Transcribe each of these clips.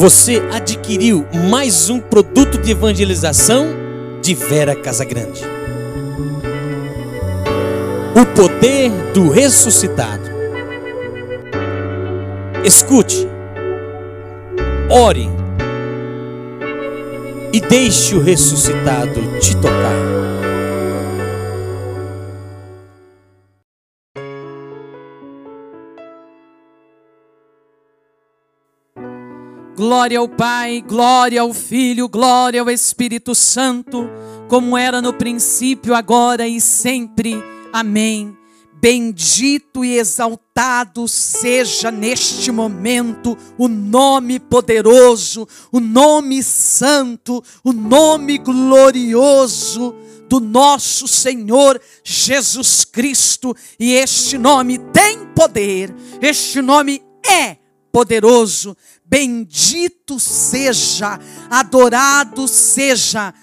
você adquiriu mais um produto de evangelização de Vera Casagrande. O poder do ressuscitado. Escute, ore e deixe o ressuscitado te tocar. Glória ao Pai, glória ao Filho, glória ao Espírito Santo, como era no princípio, agora e sempre. Amém. Bendito e exaltado seja neste momento o nome poderoso, o nome santo, o nome glorioso do nosso Senhor Jesus Cristo. E este nome tem poder, este nome é poderoso. Bendito seja, adorado seja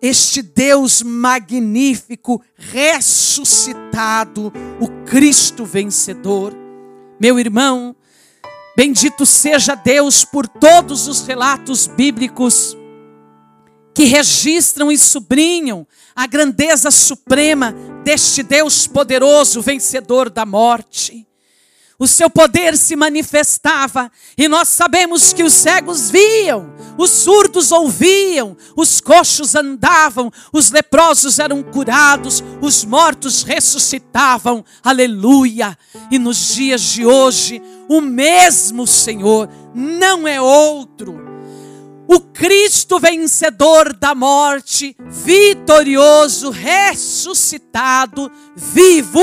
este Deus magnífico, ressuscitado, o Cristo vencedor. Meu irmão, bendito seja Deus por todos os relatos bíblicos que registram e sublinham a grandeza suprema deste Deus poderoso, vencedor da morte o seu poder se manifestava, e nós sabemos que os cegos viam, os surdos ouviam, os coxos andavam, os leprosos eram curados, os mortos ressuscitavam, aleluia. E nos dias de hoje, o mesmo Senhor, não é outro. O Cristo vencedor da morte, vitorioso, ressuscitado, vivo,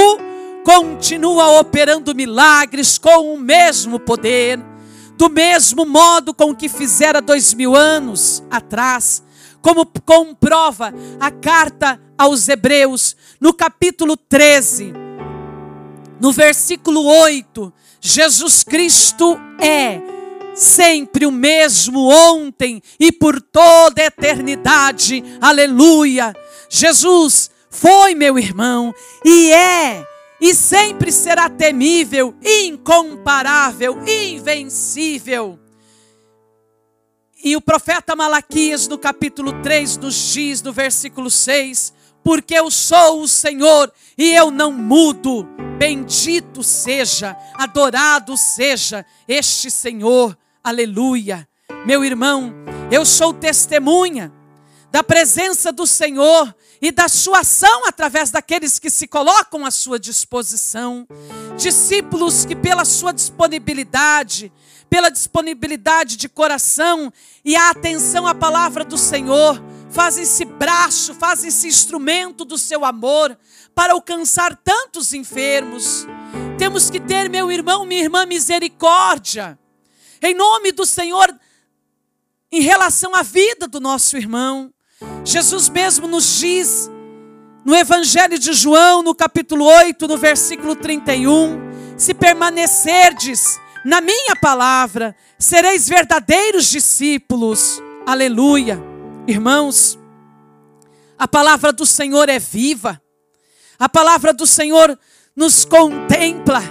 continua operando milagres com o mesmo poder, do mesmo modo com que fizera dois mil anos atrás, como comprova a carta aos Hebreus, no capítulo 13, no versículo 8: Jesus Cristo é sempre o mesmo ontem e por toda a eternidade, aleluia. Jesus foi, meu irmão, e é e sempre será temível, incomparável, invencível. E o profeta Malaquias, no capítulo 3, nos diz, no versículo 6, porque eu sou o Senhor e eu não mudo. Bendito seja, adorado seja este Senhor. Aleluia. Meu irmão, eu sou testemunha da presença do Senhor e da sua ação através daqueles que se colocam à sua disposição. Discípulos que, pela sua disponibilidade, pela disponibilidade de coração e a atenção à palavra do Senhor, fazem-se braço, fazem-se instrumento do seu amor para alcançar tantos enfermos. Temos que ter, meu irmão, minha irmã, misericórdia, em nome do Senhor, em relação à vida do nosso irmão. Jesus mesmo nos diz, no Evangelho de João, no capítulo 8, no versículo 31, se permanecerdes na minha palavra, sereis verdadeiros discípulos. Aleluia. Irmãos, a palavra do Senhor é viva. A palavra do Senhor nos contempla.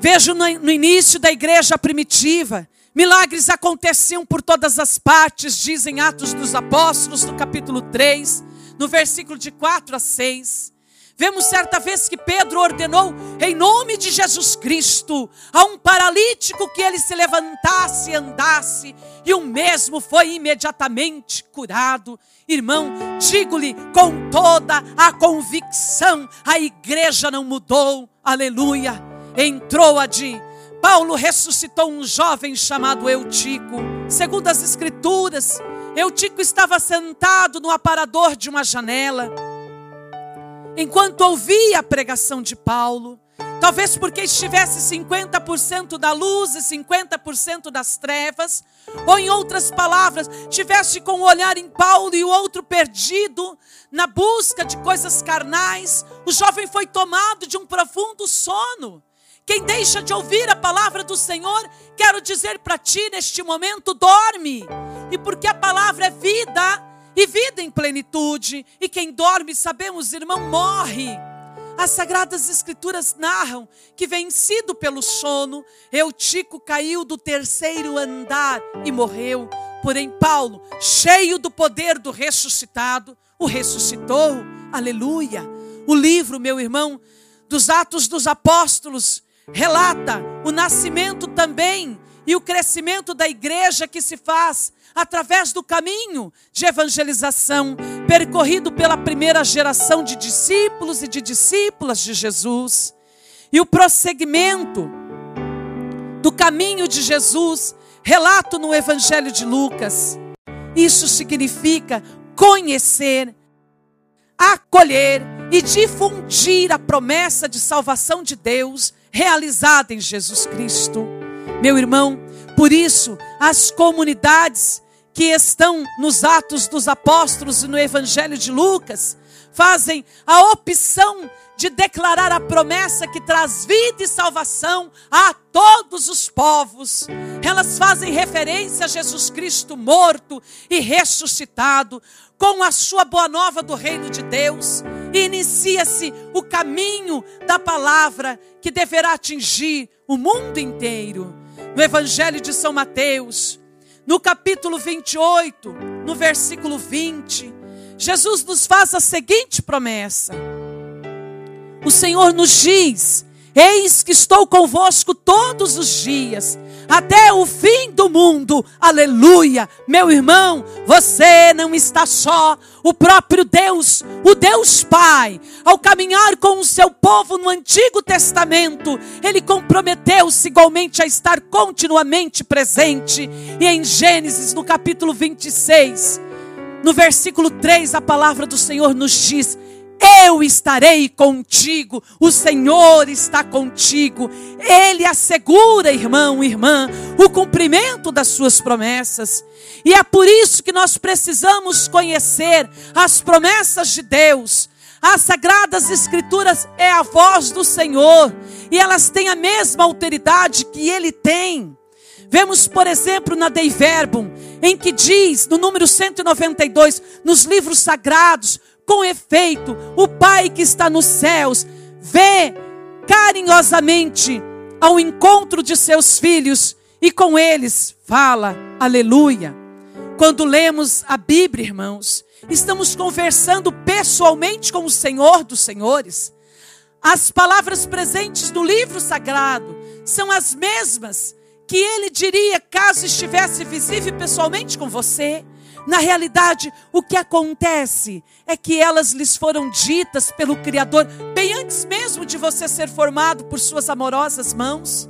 Vejo no início da igreja primitiva, Milagres aconteciam por todas as partes, dizem Atos dos Apóstolos, no capítulo 3, no versículo de 4 a 6. Vemos certa vez que Pedro ordenou, em nome de Jesus Cristo, a um paralítico que ele se levantasse e andasse, e o mesmo foi imediatamente curado. Irmão, digo-lhe com toda a convicção: a igreja não mudou, aleluia. Entrou a de Paulo ressuscitou um jovem chamado Eutico. Segundo as Escrituras, Eutico estava sentado no aparador de uma janela, enquanto ouvia a pregação de Paulo. Talvez porque estivesse 50% da luz e 50% das trevas, ou em outras palavras, tivesse com o um olhar em Paulo e o outro perdido na busca de coisas carnais, o jovem foi tomado de um profundo sono. Quem deixa de ouvir a palavra do Senhor, quero dizer para ti neste momento: dorme. E porque a palavra é vida, e vida em plenitude, e quem dorme, sabemos, irmão, morre. As Sagradas Escrituras narram que, vencido pelo sono, Eutico caiu do terceiro andar e morreu. Porém, Paulo, cheio do poder do ressuscitado, o ressuscitou. Aleluia. O livro, meu irmão, dos Atos dos Apóstolos, relata o nascimento também e o crescimento da igreja que se faz através do caminho de evangelização percorrido pela primeira geração de discípulos e de discípulas de Jesus. E o prosseguimento do caminho de Jesus, relato no Evangelho de Lucas. Isso significa conhecer, acolher e difundir a promessa de salvação de Deus realizada em Jesus Cristo. Meu irmão, por isso, as comunidades que estão nos Atos dos Apóstolos e no Evangelho de Lucas fazem a opção de declarar a promessa que traz vida e salvação a todos os povos. Elas fazem referência a Jesus Cristo morto e ressuscitado, com a sua boa nova do reino de Deus. Inicia-se o caminho da palavra que deverá atingir o mundo inteiro. No Evangelho de São Mateus, no capítulo 28, no versículo 20, Jesus nos faz a seguinte promessa: O Senhor nos diz: Eis que estou convosco todos os dias, até o fim do mundo. Aleluia. Meu irmão, você não está só. O próprio Deus, o Deus Pai, ao caminhar com o seu povo no Antigo Testamento, ele comprometeu-se igualmente a estar continuamente presente. E em Gênesis, no capítulo 26, no versículo 3, a palavra do Senhor nos diz: eu estarei contigo, o Senhor está contigo. Ele assegura, irmão, irmã, o cumprimento das suas promessas. E é por isso que nós precisamos conhecer as promessas de Deus. As sagradas escrituras é a voz do Senhor, e elas têm a mesma autoridade que ele tem. Vemos, por exemplo, na Dei Verbum, em que diz, no número 192, nos livros sagrados, com efeito, o Pai que está nos céus vê carinhosamente ao encontro de seus filhos e com eles fala, aleluia. Quando lemos a Bíblia, irmãos, estamos conversando pessoalmente com o Senhor dos Senhores. As palavras presentes no livro sagrado são as mesmas que ele diria caso estivesse visível pessoalmente com você. Na realidade, o que acontece é que elas lhes foram ditas pelo Criador bem antes mesmo de você ser formado por suas amorosas mãos.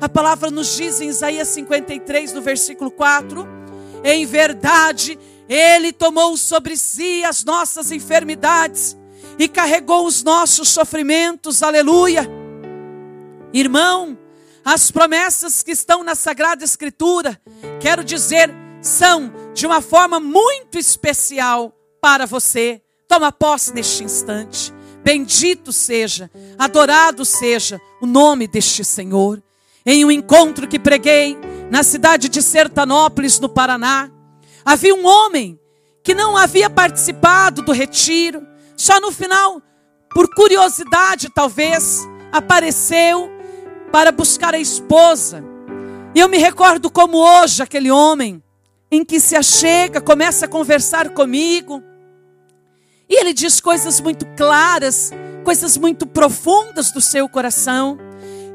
A palavra nos diz em Isaías 53, no versículo 4: Em verdade, Ele tomou sobre si as nossas enfermidades e carregou os nossos sofrimentos, aleluia. Irmão, as promessas que estão na Sagrada Escritura, quero dizer, são de uma forma muito especial para você. Toma posse neste instante. Bendito seja, adorado seja o nome deste Senhor. Em um encontro que preguei na cidade de Sertanópolis, no Paraná, havia um homem que não havia participado do retiro, só no final, por curiosidade talvez, apareceu para buscar a esposa. E eu me recordo como hoje aquele homem em que se achega, começa a conversar comigo. E ele diz coisas muito claras, coisas muito profundas do seu coração.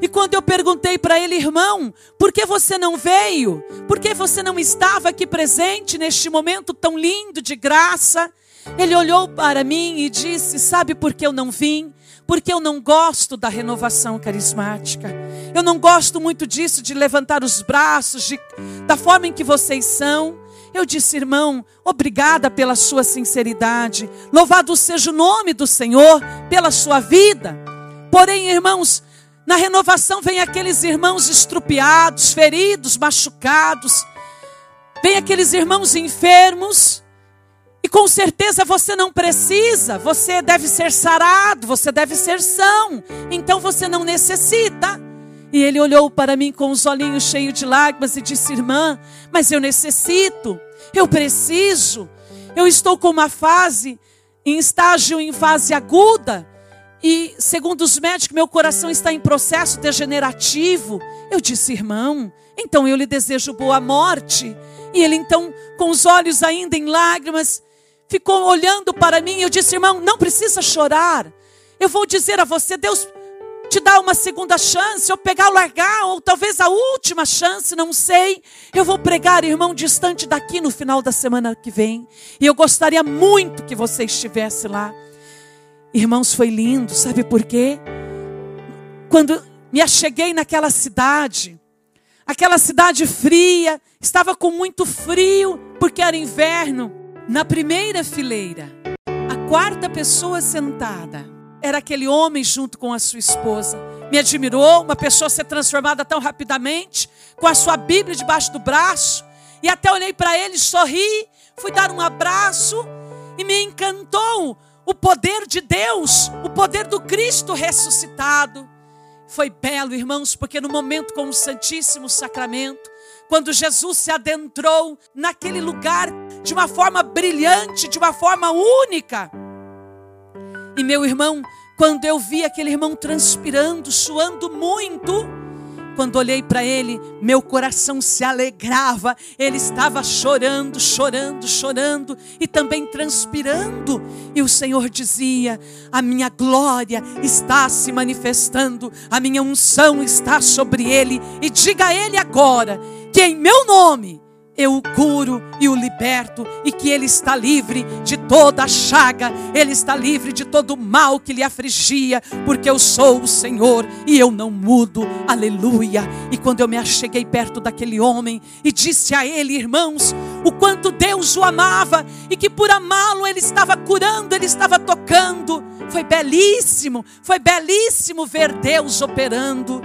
E quando eu perguntei para ele, irmão, por que você não veio? Por que você não estava aqui presente neste momento tão lindo de graça? Ele olhou para mim e disse: Sabe por que eu não vim? Porque eu não gosto da renovação carismática. Eu não gosto muito disso de levantar os braços, de, da forma em que vocês são. Eu disse, irmão, obrigada pela sua sinceridade. Louvado seja o nome do Senhor pela sua vida. Porém, irmãos, na renovação vem aqueles irmãos estrupiados, feridos, machucados. Vem aqueles irmãos enfermos com certeza você não precisa, você deve ser sarado, você deve ser são, então você não necessita. E ele olhou para mim com os olhinhos cheios de lágrimas e disse: Irmã, mas eu necessito, eu preciso, eu estou com uma fase, em estágio em fase aguda, E segundo os médicos, meu coração está em processo degenerativo. Eu disse, irmão, então eu lhe desejo boa morte. E ele então, com os olhos ainda em lágrimas, ficou olhando para mim. Eu disse, irmão, não precisa chorar. Eu vou dizer a você, Deus te dá uma segunda chance, ou pegar largar, ou talvez a última chance, não sei. Eu vou pregar, irmão, distante daqui no final da semana que vem. E eu gostaria muito que você estivesse lá. Irmãos, foi lindo, sabe por quê? Quando me acheguei naquela cidade, aquela cidade fria, estava com muito frio, porque era inverno. Na primeira fileira, a quarta pessoa sentada, era aquele homem junto com a sua esposa. Me admirou uma pessoa ser transformada tão rapidamente, com a sua Bíblia debaixo do braço. E até olhei para ele, sorri, fui dar um abraço e me encantou o poder de Deus, o poder do Cristo ressuscitado. Foi belo, irmãos, porque no momento com o Santíssimo Sacramento, quando Jesus se adentrou naquele lugar de uma forma brilhante, de uma forma única, e meu irmão, quando eu vi aquele irmão transpirando, suando muito, quando olhei para ele, meu coração se alegrava. Ele estava chorando, chorando, chorando e também transpirando. E o Senhor dizia: A minha glória está se manifestando, a minha unção está sobre ele. E diga a ele agora que em meu nome eu o curo e o liberto, e que ele está livre de toda a chaga, ele está livre de todo o mal que lhe afligia, porque eu sou o Senhor e eu não mudo, aleluia. E quando eu me acheguei perto daquele homem e disse a ele, irmãos, o quanto Deus o amava e que por amá-lo ele estava curando, ele estava tocando, foi belíssimo, foi belíssimo ver Deus operando.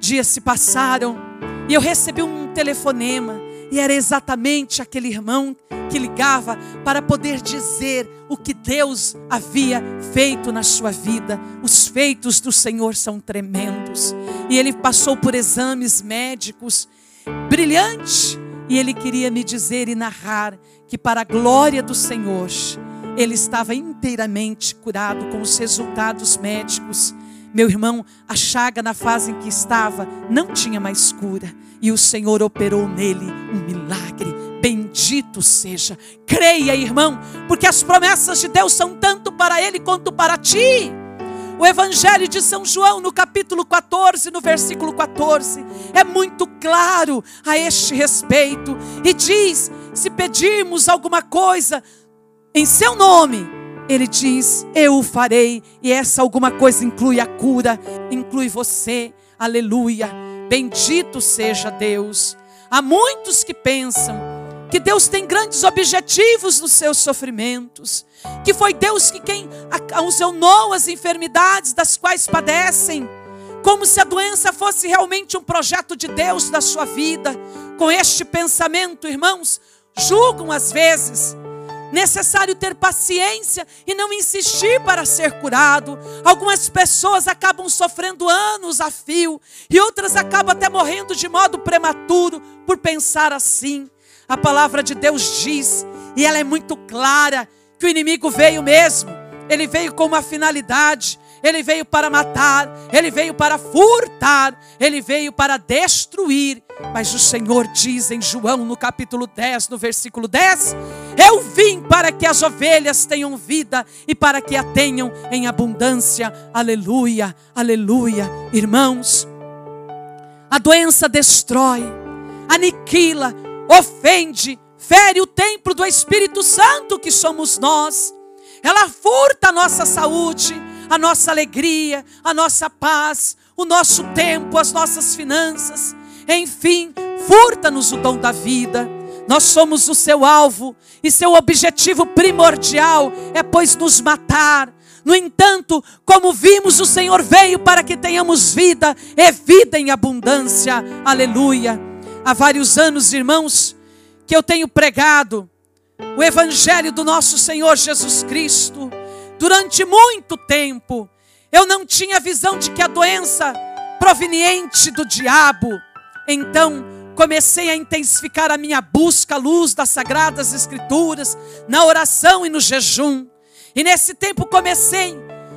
Dias se passaram e eu recebi um telefonema e era exatamente aquele irmão que ligava para poder dizer o que Deus havia feito na sua vida. Os feitos do Senhor são tremendos. E ele passou por exames médicos brilhantes. E ele queria me dizer e narrar que, para a glória do Senhor, ele estava inteiramente curado com os resultados médicos. Meu irmão, a chaga na fase em que estava não tinha mais cura e o Senhor operou nele um milagre. Bendito seja. Creia, irmão, porque as promessas de Deus são tanto para ele quanto para ti. O Evangelho de São João, no capítulo 14, no versículo 14, é muito claro a este respeito e diz: se pedirmos alguma coisa em seu nome, ele diz: Eu o farei, e essa alguma coisa inclui a cura, inclui você, aleluia. Bendito seja Deus. Há muitos que pensam que Deus tem grandes objetivos nos seus sofrimentos, que foi Deus que quem ocasionou as enfermidades das quais padecem, como se a doença fosse realmente um projeto de Deus na sua vida. Com este pensamento, irmãos, julgam às vezes necessário ter paciência e não insistir para ser curado. Algumas pessoas acabam sofrendo anos a fio e outras acabam até morrendo de modo prematuro por pensar assim. A palavra de Deus diz, e ela é muito clara, que o inimigo veio mesmo. Ele veio com uma finalidade, ele veio para matar, ele veio para furtar, ele veio para destruir. Mas o Senhor diz em João, no capítulo 10, no versículo 10: Eu vim para que as ovelhas tenham vida e para que a tenham em abundância. Aleluia, aleluia. Irmãos, a doença destrói, aniquila, ofende, fere o templo do Espírito Santo que somos nós. Ela furta a nossa saúde, a nossa alegria, a nossa paz, o nosso tempo, as nossas finanças. Enfim, furta-nos o dom da vida. Nós somos o seu alvo e seu objetivo primordial é, pois, nos matar. No entanto, como vimos, o Senhor veio para que tenhamos vida e vida em abundância. Aleluia. Há vários anos, irmãos, que eu tenho pregado o Evangelho do nosso Senhor Jesus Cristo durante muito tempo, eu não tinha visão de que a doença proveniente do diabo. Então, comecei a intensificar a minha busca à luz das sagradas escrituras, na oração e no jejum. E nesse tempo comecei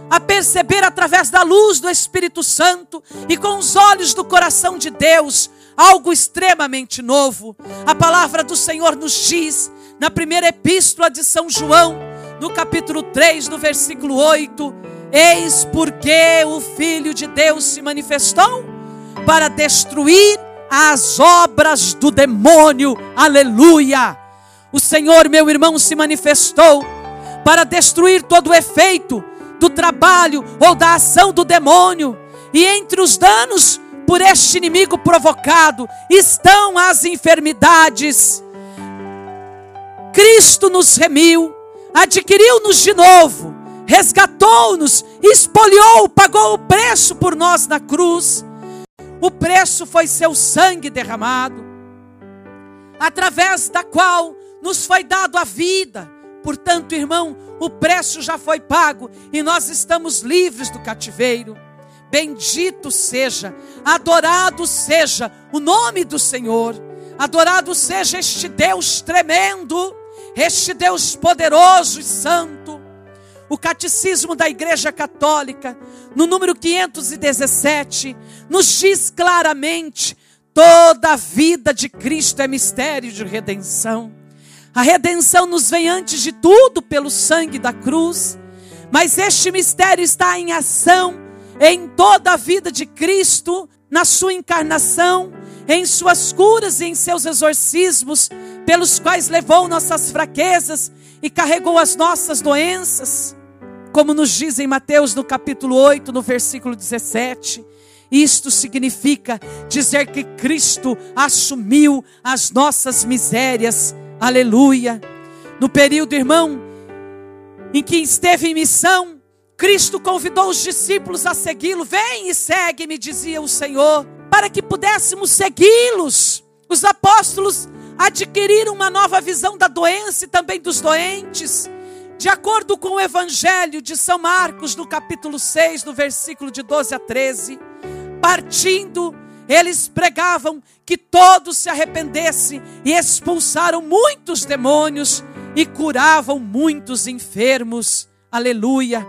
a perceber através da luz do Espírito Santo e com os olhos do coração de Deus algo extremamente novo. A palavra do Senhor nos diz, na primeira epístola de São João, no capítulo 3, no versículo 8: Eis porque o Filho de Deus se manifestou para destruir as obras do demônio. Aleluia! O Senhor, meu irmão, se manifestou para destruir todo o efeito do trabalho ou da ação do demônio. E entre os danos por este inimigo provocado estão as enfermidades. Cristo nos remiu, adquiriu-nos de novo, resgatou-nos, espoliou, pagou o preço por nós na cruz. O preço foi seu sangue derramado, através da qual nos foi dado a vida. Portanto, irmão, o preço já foi pago e nós estamos livres do cativeiro. Bendito seja, adorado seja o nome do Senhor, adorado seja este Deus tremendo, este Deus poderoso e santo. O Catecismo da Igreja Católica, no número 517, nos diz claramente: toda a vida de Cristo é mistério de redenção. A redenção nos vem antes de tudo pelo sangue da cruz, mas este mistério está em ação em toda a vida de Cristo, na sua encarnação, em suas curas e em seus exorcismos, pelos quais levou nossas fraquezas e carregou as nossas doenças, como nos diz em Mateus no capítulo 8, no versículo 17. Isto significa dizer que Cristo assumiu as nossas misérias. Aleluia. No período, irmão, em que esteve em missão, Cristo convidou os discípulos a segui-lo. Vem e segue-me, dizia o Senhor, para que pudéssemos segui-los. Os apóstolos adquiriram uma nova visão da doença e também dos doentes. De acordo com o Evangelho de São Marcos, no capítulo 6, no versículo de 12 a 13, partindo, eles pregavam que todos se arrependessem e expulsaram muitos demônios e curavam muitos enfermos. Aleluia.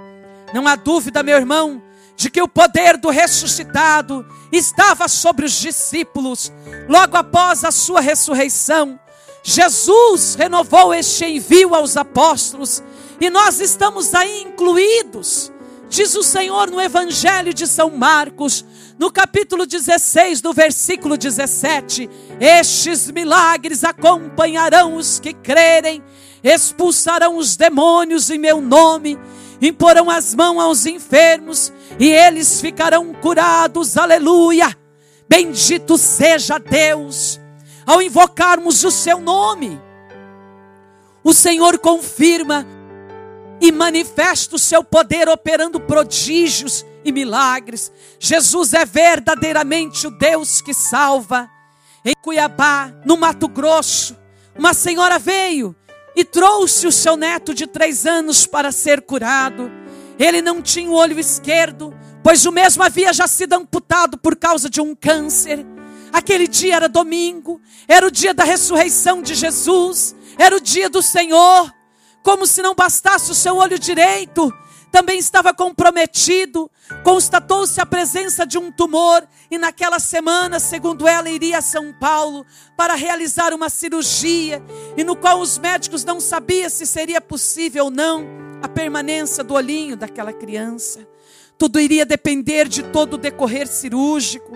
Não há dúvida, meu irmão, de que o poder do ressuscitado estava sobre os discípulos. Logo após a sua ressurreição, Jesus renovou este envio aos apóstolos e nós estamos aí incluídos. Diz o Senhor no Evangelho de São Marcos, no capítulo 16, no versículo 17: Estes milagres acompanharão os que crerem, expulsarão os demônios em meu nome imporão as mãos aos enfermos e eles ficarão curados. Aleluia! Bendito seja Deus. Ao invocarmos o seu nome, o Senhor confirma e manifesta o seu poder operando prodígios e milagres. Jesus é verdadeiramente o Deus que salva. Em Cuiabá, no Mato Grosso, uma senhora veio e trouxe o seu neto de três anos para ser curado. Ele não tinha o olho esquerdo, pois o mesmo havia já sido amputado por causa de um câncer. Aquele dia era domingo, era o dia da ressurreição de Jesus, era o dia do Senhor. Como se não bastasse o seu olho direito, também estava comprometido. Constatou-se a presença de um tumor e naquela semana, segundo ela, iria a São Paulo para realizar uma cirurgia e no qual os médicos não sabiam se seria possível ou não a permanência do olhinho daquela criança. Tudo iria depender de todo o decorrer cirúrgico.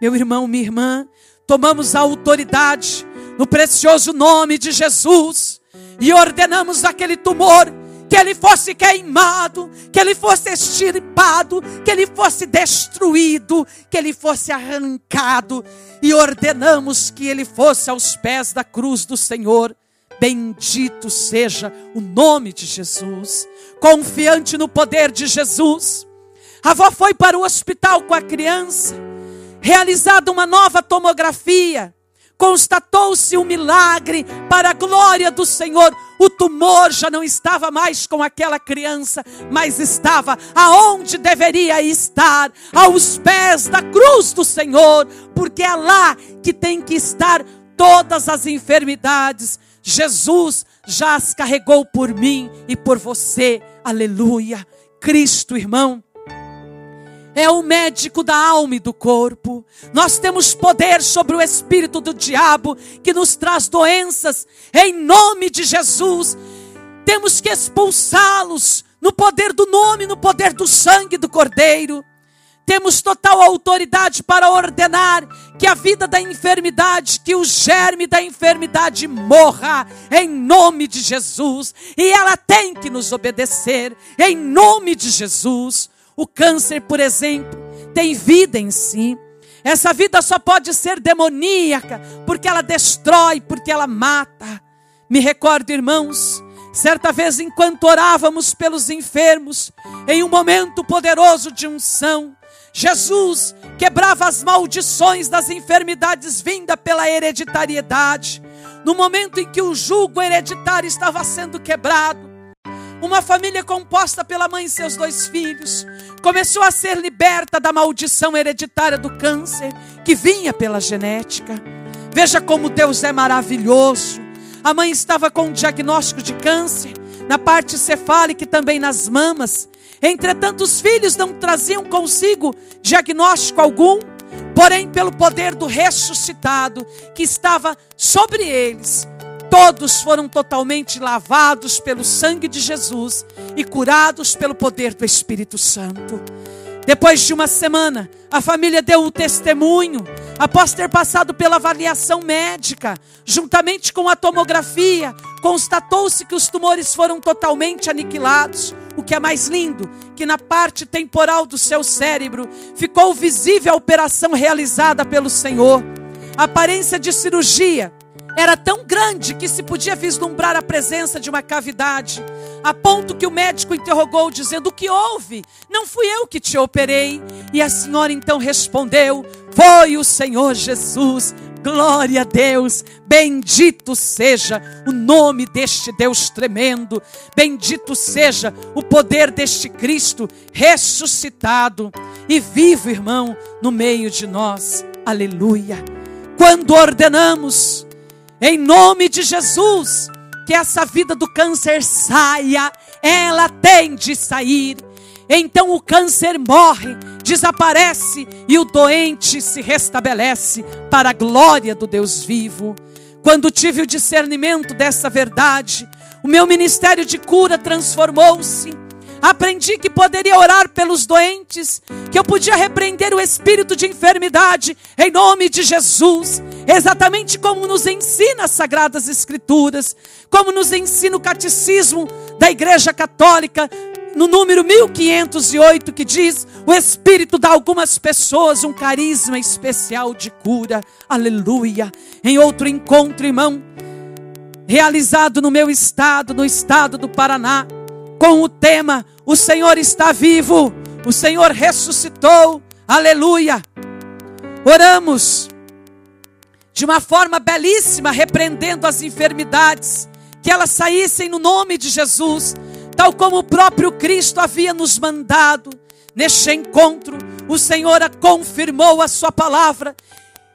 Meu irmão, minha irmã, tomamos a autoridade no precioso nome de Jesus e ordenamos aquele tumor que ele fosse queimado, que ele fosse extirpado, que ele fosse destruído, que ele fosse arrancado, e ordenamos que ele fosse aos pés da cruz do Senhor. Bendito seja o nome de Jesus. Confiante no poder de Jesus, a avó foi para o hospital com a criança, realizada uma nova tomografia constatou-se um milagre para a glória do Senhor. O tumor já não estava mais com aquela criança, mas estava aonde deveria estar, aos pés da cruz do Senhor, porque é lá que tem que estar todas as enfermidades. Jesus já as carregou por mim e por você. Aleluia. Cristo, irmão, é o médico da alma e do corpo. Nós temos poder sobre o espírito do diabo que nos traz doenças, em nome de Jesus. Temos que expulsá-los no poder do nome, no poder do sangue do Cordeiro. Temos total autoridade para ordenar que a vida da enfermidade, que o germe da enfermidade morra em nome de Jesus. E ela tem que nos obedecer em nome de Jesus. O câncer, por exemplo, tem vida em si. Essa vida só pode ser demoníaca porque ela destrói, porque ela mata. Me recordo, irmãos, certa vez enquanto orávamos pelos enfermos, em um momento poderoso de unção, Jesus quebrava as maldições das enfermidades vinda pela hereditariedade. No momento em que o jugo hereditário estava sendo quebrado, uma família composta pela mãe e seus dois filhos começou a ser liberta da maldição hereditária do câncer que vinha pela genética. Veja como Deus é maravilhoso. A mãe estava com um diagnóstico de câncer na parte cefálica e também nas mamas. Entretanto, os filhos não traziam consigo diagnóstico algum, porém, pelo poder do ressuscitado que estava sobre eles, todos foram totalmente lavados pelo sangue de Jesus e curados pelo poder do Espírito Santo. Depois de uma semana, a família deu o testemunho, após ter passado pela avaliação médica, juntamente com a tomografia, constatou-se que os tumores foram totalmente aniquilados. O que é mais lindo, que na parte temporal do seu cérebro ficou visível a operação realizada pelo Senhor. A aparência de cirurgia era tão grande que se podia vislumbrar a presença de uma cavidade, a ponto que o médico interrogou, dizendo: O que houve? Não fui eu que te operei. E a senhora então respondeu: Foi o Senhor Jesus. Glória a Deus, bendito seja o nome deste Deus tremendo, bendito seja o poder deste Cristo ressuscitado e vivo, irmão, no meio de nós. Aleluia. Quando ordenamos, em nome de Jesus, que essa vida do câncer saia, ela tem de sair. Então o câncer morre, desaparece e o doente se restabelece para a glória do Deus vivo. Quando tive o discernimento dessa verdade, o meu ministério de cura transformou-se Aprendi que poderia orar pelos doentes, que eu podia repreender o espírito de enfermidade em nome de Jesus, exatamente como nos ensina as Sagradas Escrituras, como nos ensina o Catecismo da Igreja Católica, no número 1508, que diz: O Espírito dá a algumas pessoas um carisma especial de cura. Aleluia. Em outro encontro, irmão, realizado no meu estado, no estado do Paraná, com o tema: O Senhor está vivo, o Senhor ressuscitou, aleluia. Oramos de uma forma belíssima, repreendendo as enfermidades, que elas saíssem no nome de Jesus, tal como o próprio Cristo havia nos mandado. Neste encontro, o Senhor confirmou a sua palavra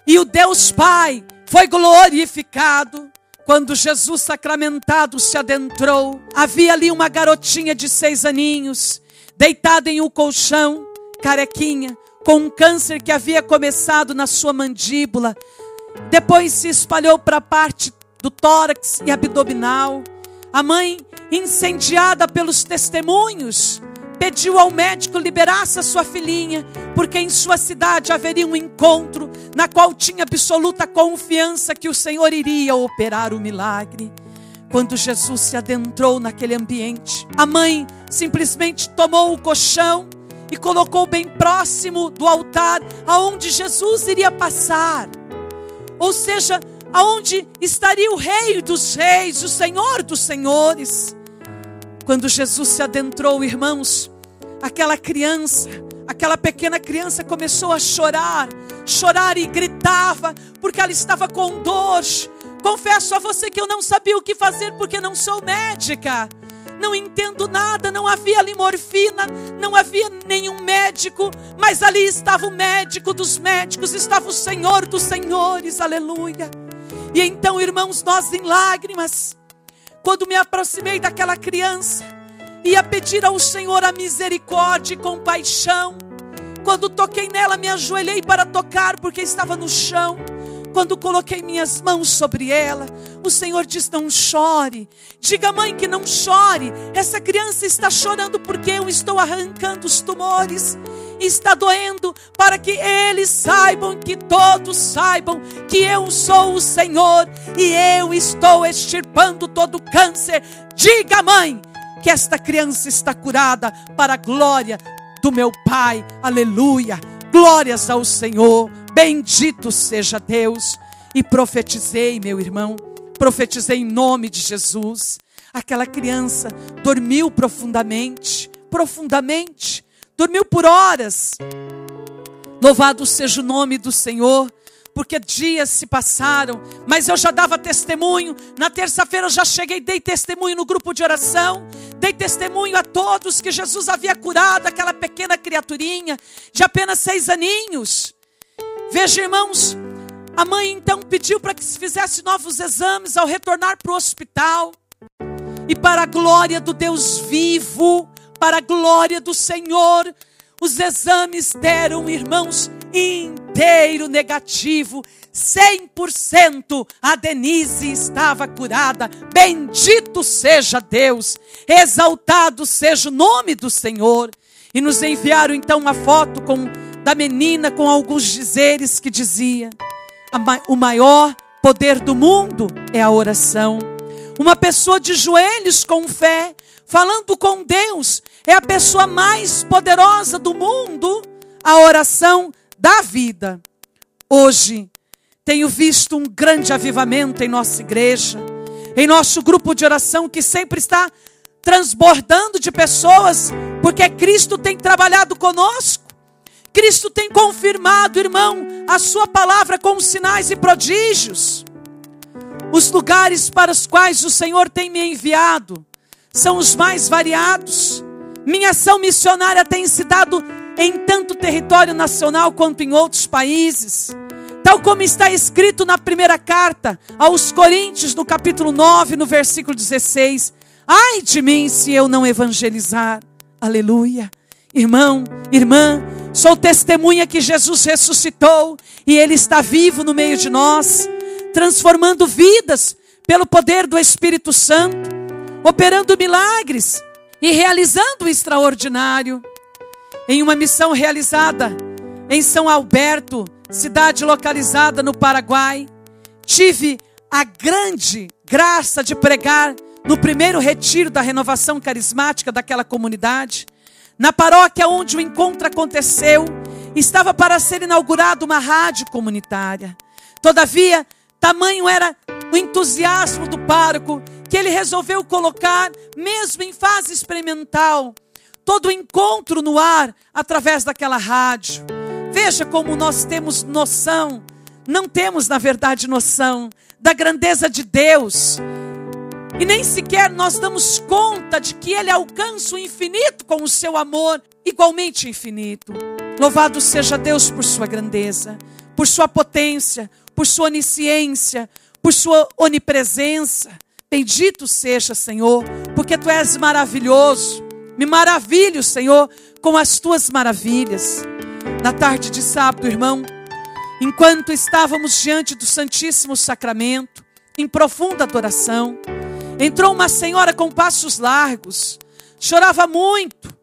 e o Deus Pai foi glorificado. Quando Jesus sacramentado se adentrou, havia ali uma garotinha de seis aninhos, deitada em um colchão, carequinha, com um câncer que havia começado na sua mandíbula, depois se espalhou para a parte do tórax e abdominal. A mãe, incendiada pelos testemunhos, pediu ao médico liberasse a sua filhinha, porque em sua cidade haveria um encontro na qual tinha absoluta confiança que o Senhor iria operar o milagre. Quando Jesus se adentrou naquele ambiente, a mãe simplesmente tomou o colchão e colocou bem próximo do altar aonde Jesus iria passar. Ou seja, aonde estaria o rei dos reis, o senhor dos senhores. Quando Jesus se adentrou, irmãos, aquela criança, aquela pequena criança começou a chorar, chorar e gritava, porque ela estava com dor. Confesso a você que eu não sabia o que fazer porque não sou médica. Não entendo nada, não havia ali morfina, não havia nenhum médico, mas ali estava o médico dos médicos, estava o Senhor dos senhores, aleluia. E então, irmãos, nós em lágrimas, quando me aproximei daquela criança, ia pedir ao Senhor a misericórdia e compaixão. Quando toquei nela, me ajoelhei para tocar, porque estava no chão. Quando coloquei minhas mãos sobre ela, o Senhor diz: Não chore. Diga, mãe, que não chore. Essa criança está chorando porque eu estou arrancando os tumores. Está doendo para que eles saibam, que todos saibam que eu sou o Senhor e eu estou extirpando todo câncer. Diga, mãe, que esta criança está curada para a glória do meu Pai. Aleluia. Glórias ao Senhor. Bendito seja Deus. E profetizei, meu irmão, profetizei em nome de Jesus. Aquela criança dormiu profundamente, profundamente, dormiu por horas. Louvado seja o nome do Senhor porque dias se passaram, mas eu já dava testemunho. Na terça-feira eu já cheguei, dei testemunho no grupo de oração, dei testemunho a todos que Jesus havia curado aquela pequena criaturinha de apenas seis aninhos. Veja, irmãos, a mãe então pediu para que se fizesse novos exames ao retornar para o hospital. E para a glória do Deus vivo, para a glória do Senhor, os exames deram, irmãos, inteiro negativo. 100% a Denise estava curada. Bendito seja Deus. Exaltado seja o nome do Senhor. E nos enviaram então uma foto com da menina com alguns dizeres que dizia: o maior poder do mundo é a oração. Uma pessoa de joelhos com fé, falando com Deus, é a pessoa mais poderosa do mundo. A oração da vida. Hoje, tenho visto um grande avivamento em nossa igreja, em nosso grupo de oração que sempre está transbordando de pessoas, porque Cristo tem trabalhado conosco. Cristo tem confirmado, irmão, a sua palavra com sinais e prodígios. Os lugares para os quais o Senhor tem me enviado são os mais variados. Minha ação missionária tem se dado em tanto território nacional quanto em outros países. Tal como está escrito na primeira carta aos Coríntios, no capítulo 9, no versículo 16: Ai de mim se eu não evangelizar. Aleluia. Irmão, irmã, sou testemunha que Jesus ressuscitou e Ele está vivo no meio de nós, transformando vidas pelo poder do Espírito Santo, operando milagres e realizando o extraordinário. Em uma missão realizada em São Alberto, cidade localizada no Paraguai, tive a grande graça de pregar no primeiro retiro da renovação carismática daquela comunidade. Na paróquia onde o encontro aconteceu, estava para ser inaugurada uma rádio comunitária. Todavia, tamanho era o entusiasmo do pároco que ele resolveu colocar, mesmo em fase experimental, todo encontro no ar através daquela rádio. Veja como nós temos noção, não temos na verdade noção da grandeza de Deus e nem sequer nós damos conta de que Ele alcança o infinito com o seu amor igualmente infinito. Louvado seja Deus por sua grandeza, por sua potência, por sua onisciência, por sua onipresença. Bendito seja, Senhor, porque tu és maravilhoso. Me maravilho, Senhor, com as tuas maravilhas. Na tarde de sábado, irmão, enquanto estávamos diante do Santíssimo Sacramento, em profunda adoração, Entrou uma senhora com passos largos, chorava muito.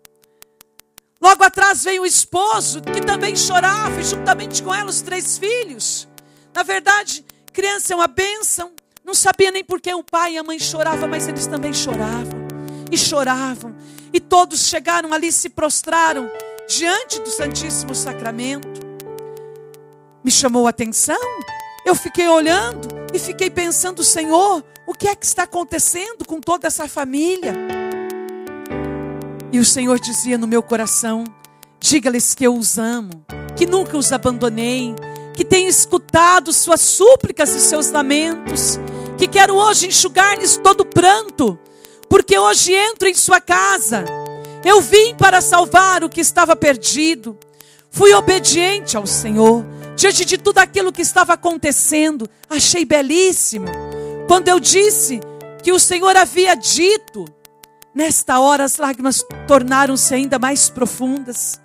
Logo atrás veio o esposo, que também chorava, e juntamente com ela os três filhos. Na verdade, criança é uma bênção. Não sabia nem por que o pai e a mãe choravam, mas eles também choravam. E choravam. E todos chegaram ali, se prostraram diante do Santíssimo Sacramento. Me chamou a atenção. Eu fiquei olhando e fiquei pensando, Senhor, o que é que está acontecendo com toda essa família? E o Senhor dizia no meu coração: diga-lhes que eu os amo, que nunca os abandonei, que tenho escutado suas súplicas e seus lamentos, que quero hoje enxugar-lhes todo pranto, porque hoje entro em sua casa. Eu vim para salvar o que estava perdido. Fui obediente ao Senhor. Diante de tudo aquilo que estava acontecendo, achei belíssimo quando eu disse que o Senhor havia dito Nesta hora as lágrimas tornaram-se ainda mais profundas.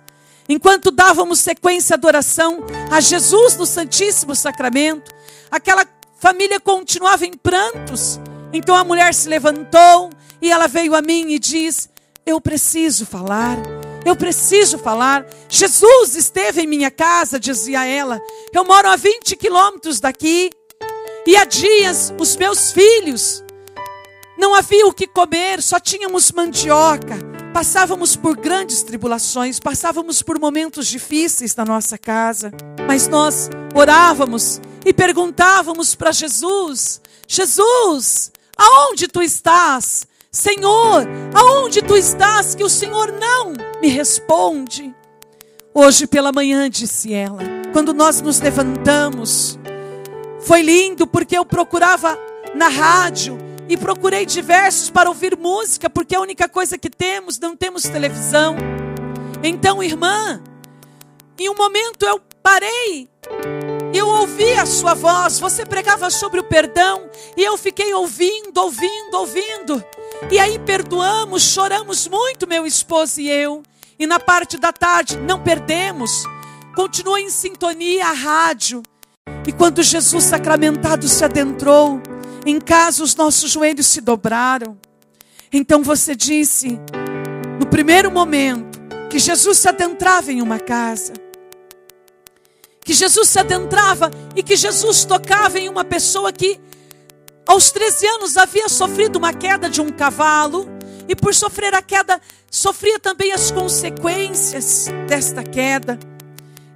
Enquanto dávamos sequência à adoração a Jesus no Santíssimo Sacramento, aquela família continuava em prantos. Então a mulher se levantou e ela veio a mim e diz: Eu preciso falar. Eu preciso falar. Jesus esteve em minha casa, dizia ela. Eu moro a 20 quilômetros daqui. E há dias os meus filhos não havia o que comer, só tínhamos mandioca. Passávamos por grandes tribulações, passávamos por momentos difíceis na nossa casa, mas nós orávamos e perguntávamos para Jesus: Jesus, aonde tu estás? Senhor, aonde tu estás que o Senhor não me responde? Hoje pela manhã, disse ela, quando nós nos levantamos, foi lindo porque eu procurava na rádio e procurei diversos para ouvir música, porque a única coisa que temos, não temos televisão. Então, irmã, em um momento eu parei, eu ouvi a sua voz, você pregava sobre o perdão, e eu fiquei ouvindo, ouvindo, ouvindo. E aí perdoamos, choramos muito, meu esposo e eu. E na parte da tarde, não perdemos, continuou em sintonia a rádio. E quando Jesus sacramentado se adentrou, em casa os nossos joelhos se dobraram. Então você disse, no primeiro momento, que Jesus se adentrava em uma casa. Que Jesus se adentrava e que Jesus tocava em uma pessoa que aos 13 anos havia sofrido uma queda de um cavalo e por sofrer a queda sofria também as consequências desta queda.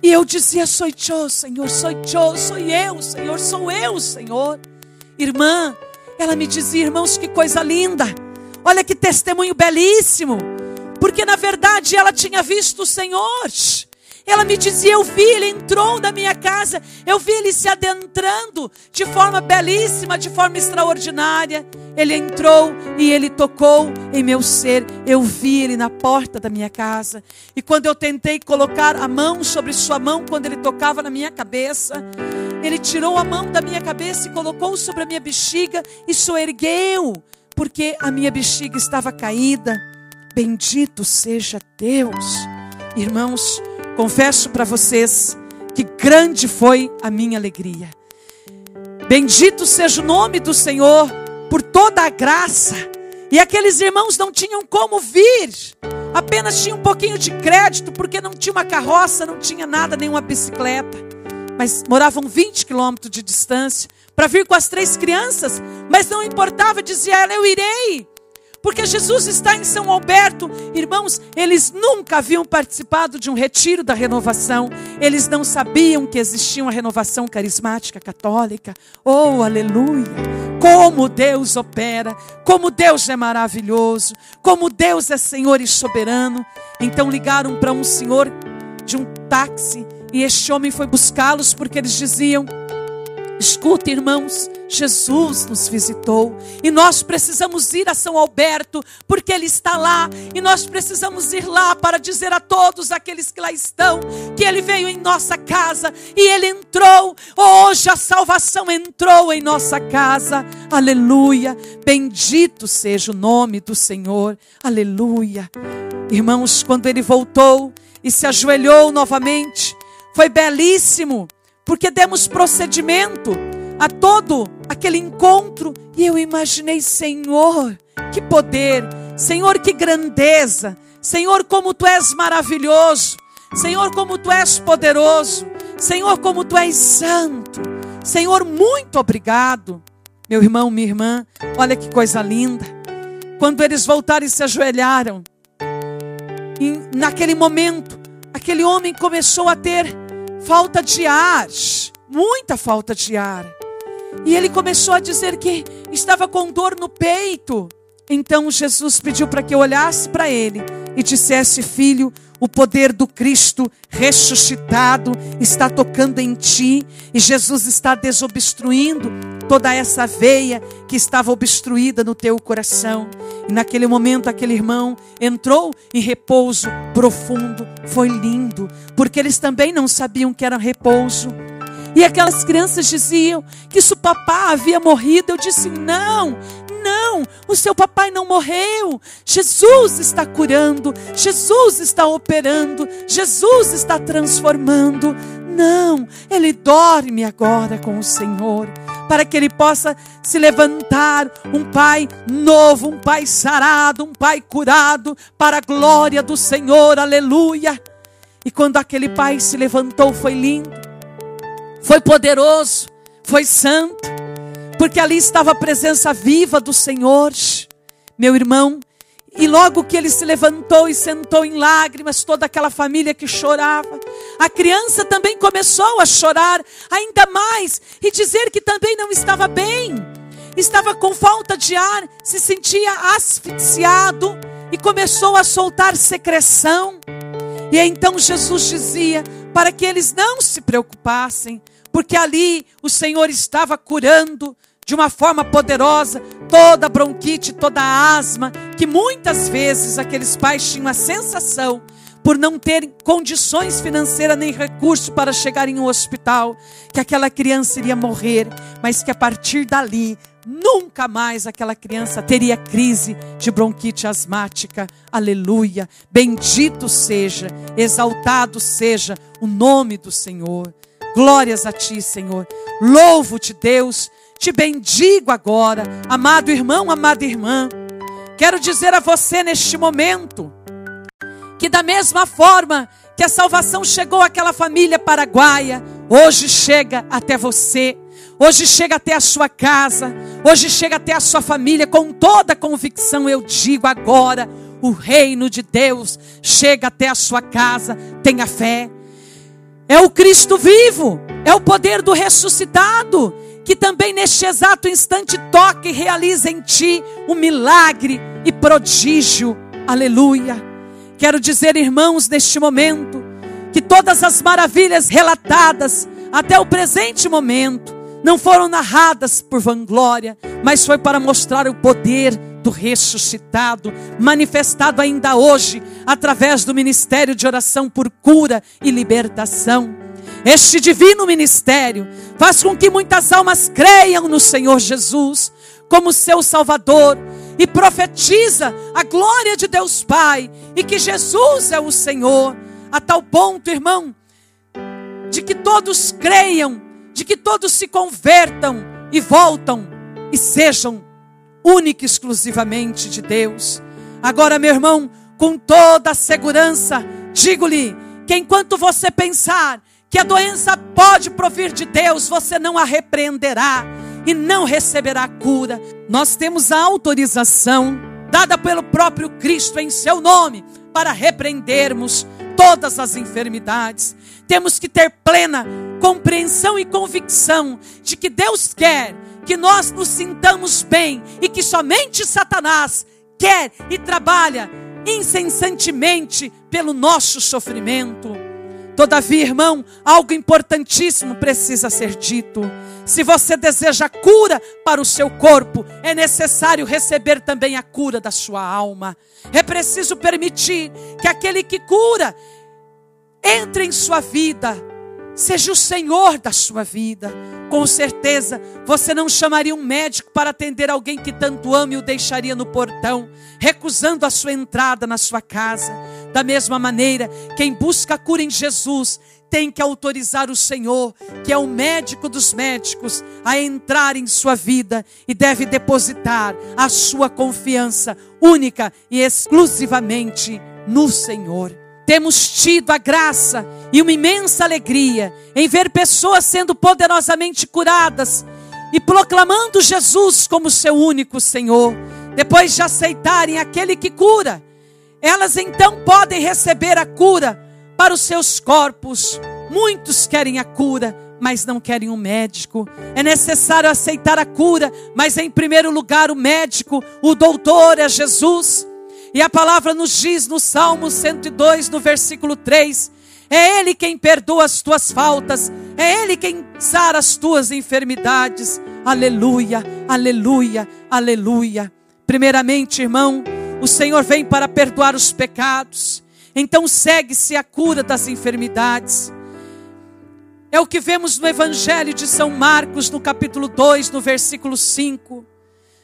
E eu dizia: Sou eu, Senhor, sou eu, sou eu, Senhor, sou eu, Senhor. Irmã, ela me dizia, irmãos, que coisa linda. Olha que testemunho belíssimo. Porque na verdade ela tinha visto o Senhor. Ela me dizia: Eu vi, ele entrou na minha casa, eu vi ele se adentrando de forma belíssima, de forma extraordinária. Ele entrou e ele tocou em meu ser. Eu vi ele na porta da minha casa. E quando eu tentei colocar a mão sobre sua mão, quando ele tocava na minha cabeça, ele tirou a mão da minha cabeça e colocou sobre a minha bexiga e soergueu, porque a minha bexiga estava caída. Bendito seja Deus. Irmãos, confesso para vocês que grande foi a minha alegria. Bendito seja o nome do Senhor por toda a graça. E aqueles irmãos não tinham como vir, apenas tinham um pouquinho de crédito, porque não tinha uma carroça, não tinha nada, nenhuma bicicleta. Mas moravam 20 quilômetros de distância para vir com as três crianças, mas não importava, dizia ela: Eu irei, porque Jesus está em São Alberto. Irmãos, eles nunca haviam participado de um retiro da renovação. Eles não sabiam que existia uma renovação carismática católica. Oh, aleluia! Como Deus opera, como Deus é maravilhoso, como Deus é Senhor e soberano. Então ligaram para um senhor de um táxi e este homem foi buscá-los porque eles diziam: Escuta, irmãos, Jesus nos visitou e nós precisamos ir a São Alberto porque Ele está lá e nós precisamos ir lá para dizer a todos aqueles que lá estão que Ele veio em nossa casa e Ele entrou. Hoje a salvação entrou em nossa casa. Aleluia! Bendito seja o nome do Senhor. Aleluia! Irmãos, quando Ele voltou e se ajoelhou novamente, foi belíssimo porque demos procedimento a todo aquele encontro. E eu imaginei, Senhor, que poder, Senhor, que grandeza, Senhor, como tu és maravilhoso, Senhor, como tu és poderoso, Senhor, como tu és santo, Senhor, muito obrigado. Meu irmão, minha irmã, olha que coisa linda. Quando eles voltaram e se ajoelharam, e naquele momento, aquele homem começou a ter falta de ar, muita falta de ar. E ele começou a dizer que estava com dor no peito. Então Jesus pediu para que eu olhasse para ele e dissesse: Filho, o poder do Cristo ressuscitado está tocando em ti e Jesus está desobstruindo toda essa veia que estava obstruída no teu coração. E naquele momento, aquele irmão entrou em repouso profundo. Foi lindo, porque eles também não sabiam que era repouso. E aquelas crianças diziam que se o papá havia morrido, eu disse: não, Não, o seu papai não morreu. Jesus está curando, Jesus está operando, Jesus está transformando. Não, ele dorme agora com o Senhor, para que ele possa se levantar, um pai novo, um pai sarado, um pai curado, para a glória do Senhor, aleluia. E quando aquele pai se levantou, foi lindo, foi poderoso, foi santo, porque ali estava a presença viva do Senhor, meu irmão. E logo que ele se levantou e sentou em lágrimas, toda aquela família que chorava, a criança também começou a chorar ainda mais e dizer que também não estava bem, estava com falta de ar, se sentia asfixiado e começou a soltar secreção. E então Jesus dizia para que eles não se preocupassem, porque ali o Senhor estava curando de uma forma poderosa toda bronquite, toda asma, que muitas vezes aqueles pais tinham a sensação, por não terem condições financeiras nem recursos para chegar em um hospital, que aquela criança iria morrer, mas que a partir dali nunca mais aquela criança teria crise de bronquite asmática. Aleluia. Bendito seja, exaltado seja o nome do Senhor. Glórias a ti, Senhor. Louvo-te, Deus te bendigo agora, amado irmão, amada irmã. Quero dizer a você neste momento que, da mesma forma que a salvação chegou àquela família paraguaia, hoje chega até você, hoje chega até a sua casa, hoje chega até a sua família, com toda convicção eu digo agora: o reino de Deus chega até a sua casa, tenha fé. É o Cristo vivo, é o poder do ressuscitado que também neste exato instante toque e realize em ti um milagre e prodígio. Aleluia. Quero dizer, irmãos, neste momento, que todas as maravilhas relatadas até o presente momento não foram narradas por vanglória, mas foi para mostrar o poder do ressuscitado, manifestado ainda hoje através do ministério de oração por cura e libertação. Este divino ministério faz com que muitas almas creiam no Senhor Jesus como seu Salvador e profetiza a glória de Deus Pai e que Jesus é o Senhor, a tal ponto, irmão, de que todos creiam, de que todos se convertam e voltam e sejam única e exclusivamente de Deus. Agora, meu irmão, com toda a segurança, digo-lhe que enquanto você pensar que a doença pode provir de Deus, você não a repreenderá e não receberá cura. Nós temos a autorização dada pelo próprio Cristo em seu nome para repreendermos todas as enfermidades. Temos que ter plena compreensão e convicção de que Deus quer que nós nos sintamos bem e que somente Satanás quer e trabalha incessantemente pelo nosso sofrimento. Todavia, irmão, algo importantíssimo precisa ser dito. Se você deseja cura para o seu corpo, é necessário receber também a cura da sua alma. É preciso permitir que aquele que cura entre em sua vida, seja o Senhor da sua vida. Com certeza, você não chamaria um médico para atender alguém que tanto ama e o deixaria no portão, recusando a sua entrada na sua casa. Da mesma maneira, quem busca a cura em Jesus tem que autorizar o Senhor, que é o médico dos médicos, a entrar em sua vida e deve depositar a sua confiança única e exclusivamente no Senhor. Temos tido a graça e uma imensa alegria em ver pessoas sendo poderosamente curadas e proclamando Jesus como seu único Senhor, depois de aceitarem aquele que cura elas então podem receber a cura para os seus corpos. Muitos querem a cura, mas não querem um médico. É necessário aceitar a cura, mas em primeiro lugar o médico, o doutor é Jesus. E a palavra nos diz no Salmo 102, no versículo 3: É Ele quem perdoa as tuas faltas, é Ele quem sara as tuas enfermidades. Aleluia, aleluia, aleluia. Primeiramente, irmão, o Senhor vem para perdoar os pecados. Então segue-se a cura das enfermidades. É o que vemos no Evangelho de São Marcos, no capítulo 2, no versículo 5.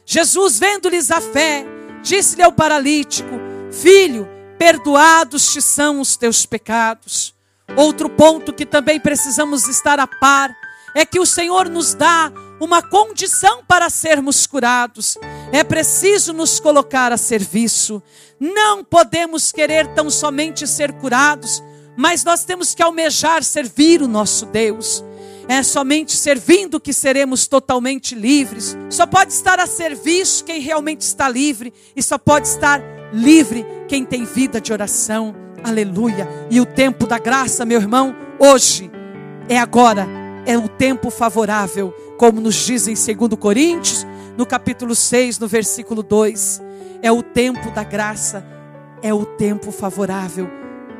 Jesus, vendo-lhes a fé, disse-lhe ao paralítico: Filho, perdoados te são os teus pecados. Outro ponto que também precisamos estar a par é que o Senhor nos dá uma condição para sermos curados. É preciso nos colocar a serviço. Não podemos querer tão somente ser curados, mas nós temos que almejar servir o nosso Deus. É somente servindo que seremos totalmente livres. Só pode estar a serviço quem realmente está livre, e só pode estar livre quem tem vida de oração. Aleluia. E o tempo da graça, meu irmão, hoje é agora, é o tempo favorável, como nos diz em 2 Coríntios, no capítulo 6, no versículo 2. É o tempo da graça, é o tempo favorável.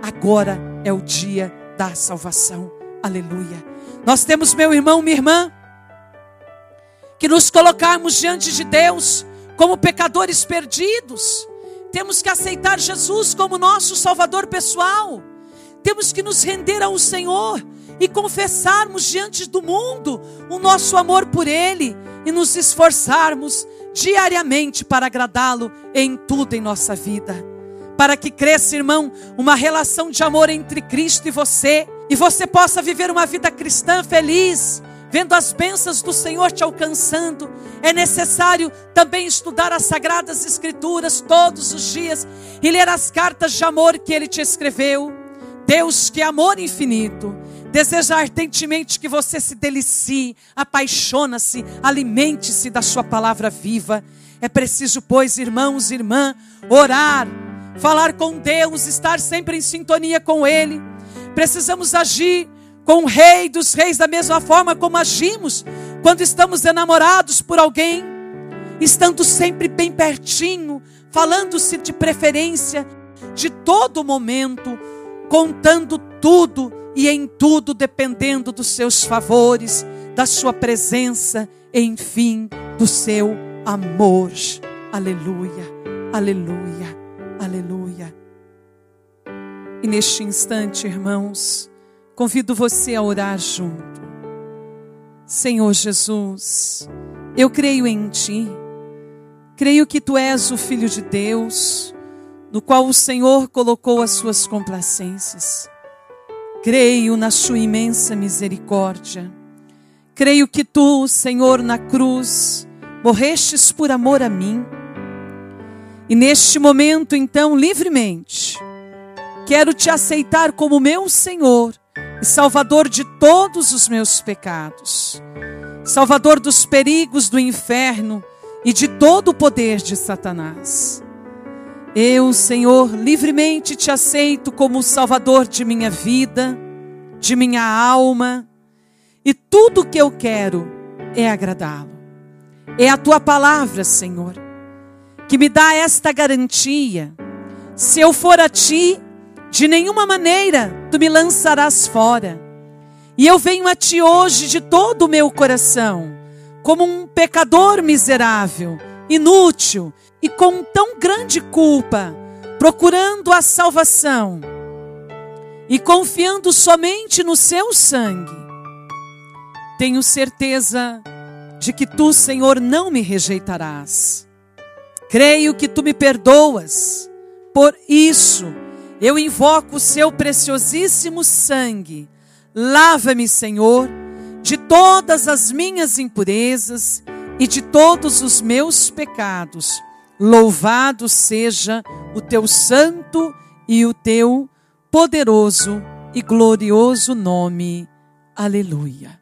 Agora é o dia da salvação. Aleluia. Nós temos, meu irmão, minha irmã, que nos colocarmos diante de Deus como pecadores perdidos. Temos que aceitar Jesus como nosso Salvador pessoal. Temos que nos render ao Senhor e confessarmos diante do mundo o nosso amor por Ele e nos esforçarmos diariamente para agradá-lo em tudo em nossa vida. Para que cresça, irmão, uma relação de amor entre Cristo e você, e você possa viver uma vida cristã feliz, vendo as bênçãos do Senhor te alcançando, é necessário também estudar as Sagradas Escrituras todos os dias e ler as cartas de amor que Ele te escreveu. Deus, que é amor infinito, deseja ardentemente que você se delicie, apaixona-se, alimente-se da Sua palavra viva. É preciso, pois, irmãos e irmã, orar, falar com Deus, estar sempre em sintonia com Ele. Precisamos agir com o Rei dos Reis da mesma forma como agimos quando estamos enamorados por alguém, estando sempre bem pertinho, falando-se de preferência, de todo momento, contando tudo e em tudo dependendo dos seus favores, da sua presença, enfim, do seu amor. Aleluia, aleluia, aleluia. E neste instante, irmãos, convido você a orar junto. Senhor Jesus, eu creio em Ti, creio que Tu és o Filho de Deus, no qual o Senhor colocou as Suas complacências. Creio na Sua imensa misericórdia. Creio que Tu, Senhor, na cruz, morrestes por amor a mim. E neste momento, então, livremente, quero te aceitar como meu Senhor e Salvador de todos os meus pecados, Salvador dos perigos do inferno e de todo o poder de Satanás. Eu, Senhor, livremente te aceito como Salvador de minha vida, de minha alma, e tudo o que eu quero é agradá-lo. É a tua palavra, Senhor, que me dá esta garantia. Se eu for a ti, de nenhuma maneira tu me lançarás fora. E eu venho a ti hoje de todo o meu coração, como um pecador miserável, inútil e com tão grande culpa, procurando a salvação e confiando somente no seu sangue. Tenho certeza de que tu, Senhor, não me rejeitarás. Creio que tu me perdoas. Por isso, eu invoco o seu preciosíssimo sangue. Lava-me, Senhor, de todas as minhas impurezas e de todos os meus pecados. Louvado seja o teu santo e o teu poderoso e glorioso nome. Aleluia.